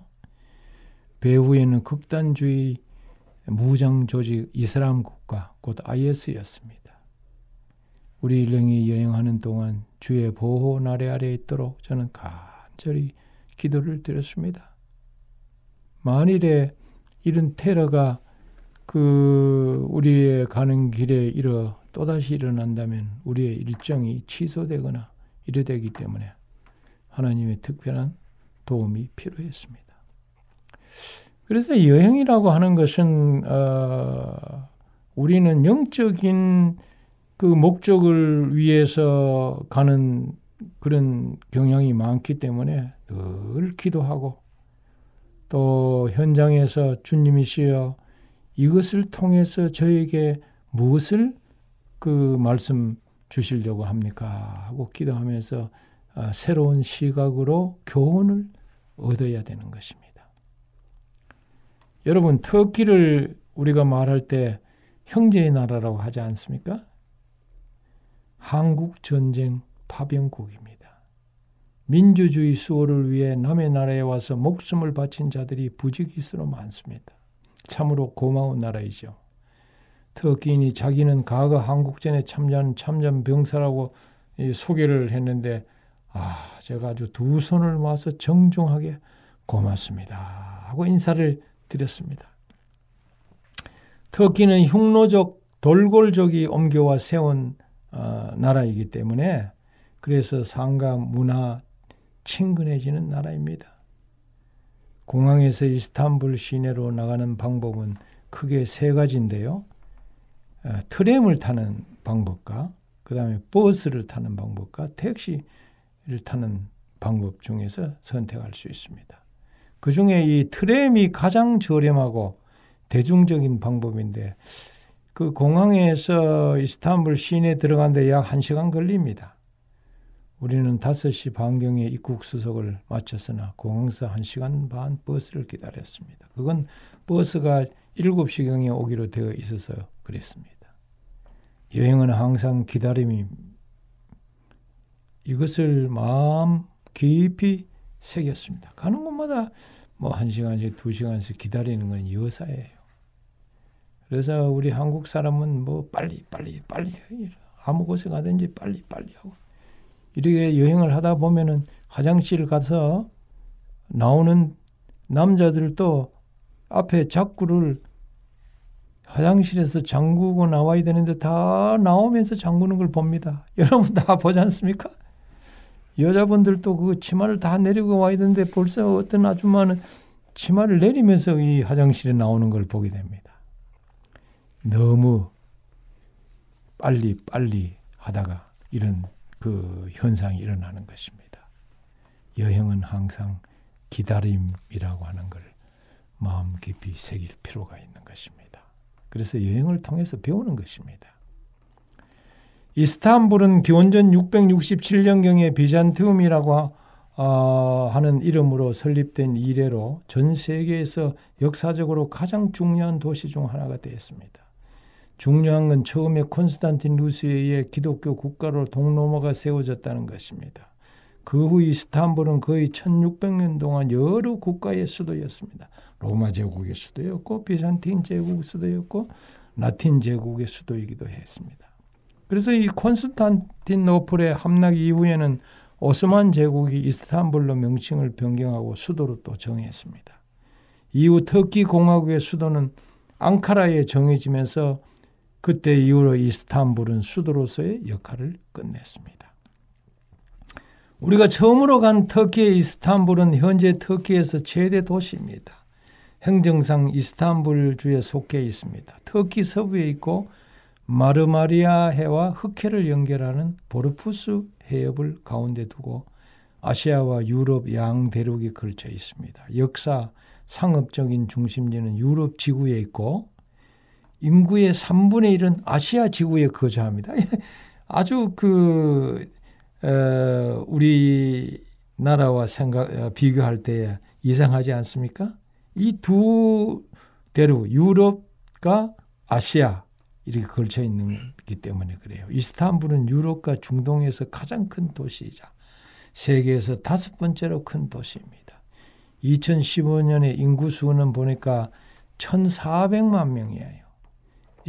배후에는 극단주의 무장 조직 이슬람 국가 곧 IS였습니다. 우리 일행이 여행하는 동안 주의 보호 나래 아래 있도록 저는 간절히 기도를 드렸습니다. 만일에 이런 테러가 그 우리의 가는 길에 일어 또다시 일어난다면 우리의 일정이 취소되거나 이래 되기 때문에 하나님의 특별한 도움이 필요했습니다. 그래서 여행이라고 하는 것은 어, 우리는 영적인 그 목적을 위해서 가는 그런 경향이 많기 때문에 늘 기도하고 또 현장에서 주님이시여 이것을 통해서 저에게 무엇을 그 말씀 주시려고 합니까? 하고 기도하면서 아, 새로운 시각으로 교훈을 얻어야 되는 것입니다. 여러분 터키를 우리가 말할 때 형제의 나라라고 하지 않습니까? 한국 전쟁 파병국입니다. 민주주의 수호를 위해 남의 나라에 와서 목숨을 바친 자들이 부지기수로 많습니다. 참으로 고마운 나라이죠. 터키인이 자기는 과거 한국전에 참전 참전 병사라고 소개를 했는데 아 제가 아주 두 손을 모아서 정중하게 고맙습니다 하고 인사를 드렸습니다. 터키는 흉노족 돌골족이 옮겨와 세운 어, 나라이기 때문에 그래서 상가 문화 친근해지는 나라입니다. 공항에서 이스탄불 시내로 나가는 방법은 크게 세 가지인데요. 어, 트램을 타는 방법과 그 다음에 버스를 타는 방법과 택시를 타는 방법 중에서 선택할 수 있습니다. 그 중에 이 트램이 가장 저렴하고 대중적인 방법인데 그 공항에서 이스탄불 시내 들어가는데 약 1시간 걸립니다. 우리는 5시 반경에 입국 수속을 마쳤으나 공항에서 1시간 반 버스를 기다렸습니다. 그건 버스가 7시경에 오기로 되어 있어서 그랬습니다. 여행은 항상 기다림이 이것을 마음 깊이 새겼습니다. 가는 곳마다 뭐한 시간씩 두 시간씩 기다리는 건 여사예요. 그래서 우리 한국 사람은 뭐 빨리 빨리 빨리 아무 곳에 가든지 빨리 빨리 하고 이렇게 여행을 하다 보면은 화장실 가서 나오는 남자들도 앞에 자꾸를 화장실에서 잠그고 나와야 되는데 다 나오면서 잠그는 걸 봅니다. 여러분 다 보지 않습니까? 여자분들도 그 치마를 다 내리고 와야 되는데 벌써 어떤 아줌마는 치마를 내리면서 이 화장실에 나오는 걸 보게 됩니다. 너무 빨리 빨리 하다가 이런 그 현상이 일어나는 것입니다. 여행은 항상 기다림이라고 하는 걸 마음 깊이 새길 필요가 있는 것입니다. 그래서 여행을 통해서 배우는 것입니다. 이스탄불은 기원전 667년경에 비잔티움이라고 어, 하는 이름으로 설립된 이래로 전 세계에서 역사적으로 가장 중요한 도시 중 하나가 되었습니다. 중요한 건 처음에 콘스탄틴 루스에 의해 기독교 국가로 동로마가 세워졌다는 것입니다. 그 후 이스탄불은 거의 1600년 동안 여러 국가의 수도였습니다. 로마 제국의 수도였고 비잔틴 제국 수도였고 라틴 제국의 수도이기도 했습니다. 그래서 이 콘스탄티노플의 함락 이후에는 오스만 제국이 이스탄불로 명칭을 변경하고 수도로 또 정했습니다. 이후 터키 공화국의 수도는 앙카라에 정해지면서 그때 이후로 이스탄불은 수도로서의 역할을 끝냈습니다. 우리가 처음으로 간 터키의 이스탄불은 현재 터키에서 최대 도시입니다. 행정상 이스탄불 주에 속해 있습니다. 터키 서부에 있고 마르마리아 해와 흑해를 연결하는 보르푸스 해협을 가운데 두고 아시아와 유럽 양 대륙에 걸쳐 있습니다. 역사 상업적인 중심지는 유럽 지구에 있고 인구의 3분의 1은 아시아 지구에 거주합니다. 아주 그 어, 우리 나라와 생각 어, 비교할 때 이상하지 않습니까? 이 두 대륙 유럽과 아시아 이렇게 걸쳐 있는기 때문에 그래요. 이스탄불은 유럽과 중동에서 가장 큰 도시이자 세계에서 다섯 번째로 큰 도시입니다. 2015년에 인구 수는 보니까 1,400만 명이에요.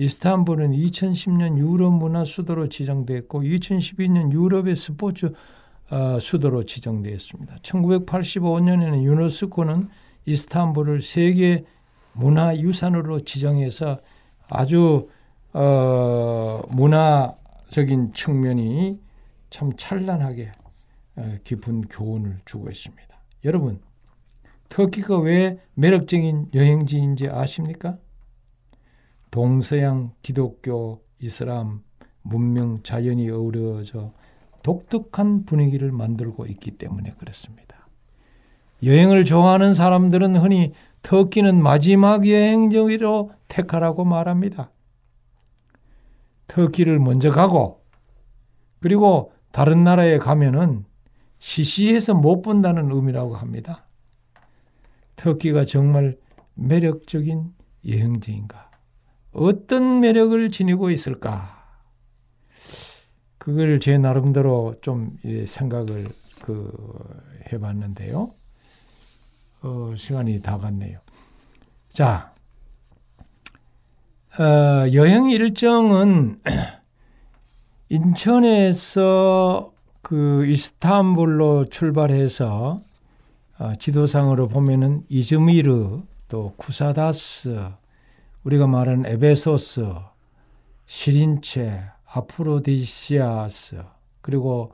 이스탄불은 2010년 유럽 문화 수도로 지정됐고 2012년 유럽의 스포츠 어, 수도로 지정되었습니다. 1985년에는 유네스코는 이스탄불을 세계 문화 유산으로 지정해서 아주 어, 문화적인 측면이 참 찬란하게 어, 깊은 교훈을 주고 있습니다. 여러분, 터키가 왜 매력적인 여행지인지 아십니까? 동서양 기독교, 이슬람, 문명, 자연이 어우러져 독특한 분위기를 만들고 있기 때문에 그렇습니다. 여행을 좋아하는 사람들은 흔히 터키는 마지막 여행지로 택하라고 말합니다. 터키를 먼저 가고 그리고 다른 나라에 가면은 시시해서 못 본다는 의미라고 합니다. 터키가 정말 매력적인 여행지인가? 어떤 매력을 지니고 있을까? 그걸 제 나름대로 좀 생각을 그 해봤는데요. 어, 시간이 다 갔네요. 자, 어, 여행 일정은 인천에서 그 이스탄불로 출발해서 어, 지도상으로 보면은 이즈미르 또 쿠사다스 우리가 말하는 에베소스 시린체 아프로디시아스 그리고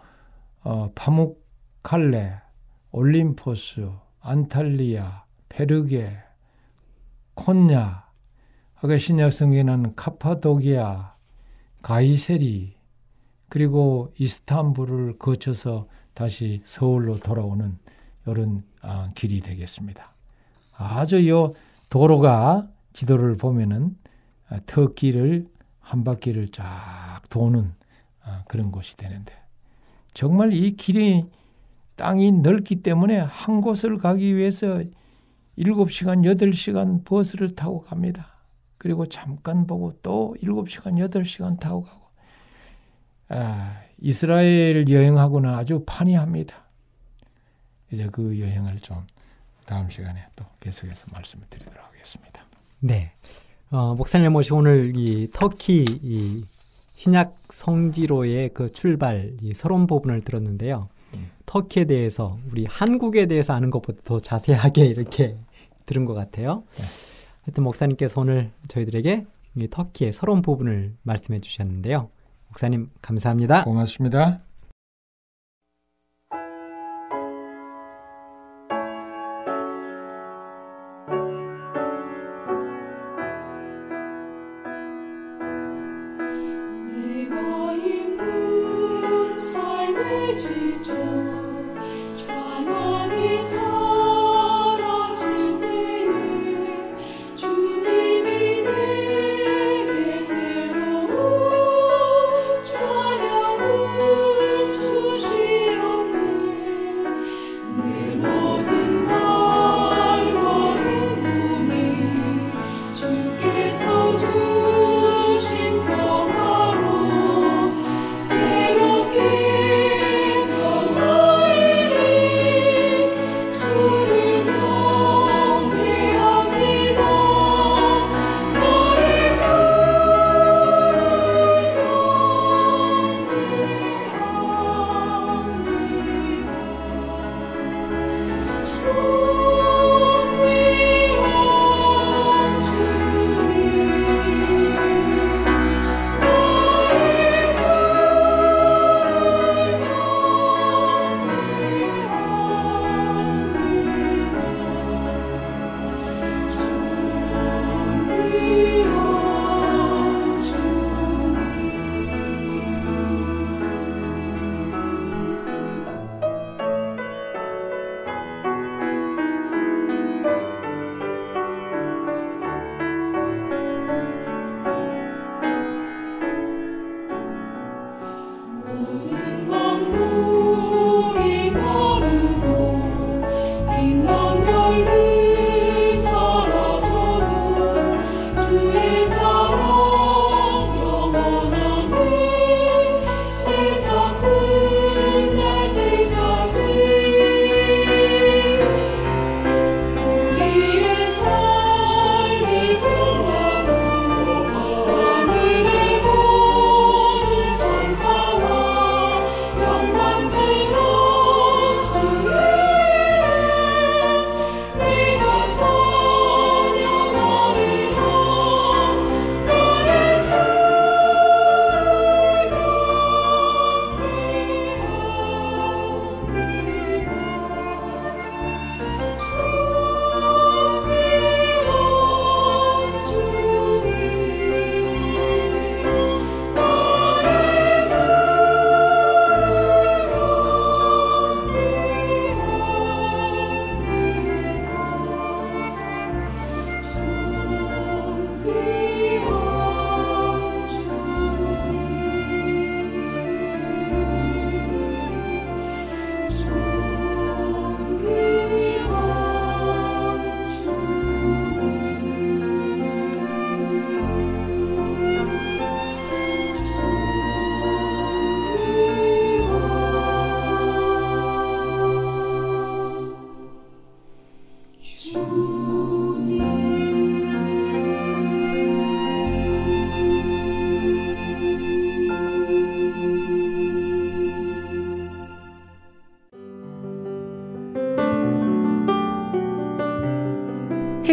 어, 파묵칼레 올림포스 안탈리아 페르게 콘냐 아까 신약 성경에는 카파도기아 가이세리 그리고 이스탄불을 거쳐서 다시 서울로 돌아오는 이런 아, 길이 되겠습니다. 아주 요 도로가 지도를 보면은 아, 터키를 한 바퀴를 쫙 도는 아, 그런 곳이 되는데 정말 이 길이 땅이 넓기 때문에 한 곳을 가기 위해서 7시간, 8시간 버스를 타고 갑니다. 그리고 잠깐 보고 또 7시간, 8시간 타고 가고 아, 이스라엘 여행하고는 아주 판이합니다. 이제 그 여행을 좀 다음 시간에 또 계속해서 말씀을 드리도록 하겠습니다. 네. 어, 목사님 모시 오늘 이 터키 이 신약 성지로의 그 출발 이 서론 부분을 들었는데요. 음. 터키에 대해서 우리 한국에 대해서 아는 것보다 더 자세하게 이렇게 들은 것 같아요. 네. 하여튼 목사님께서 오늘 저희들에게 이 터키의 서론 부분을 말씀해 주셨는데요. 목사님 감사합니다. 고맙습니다.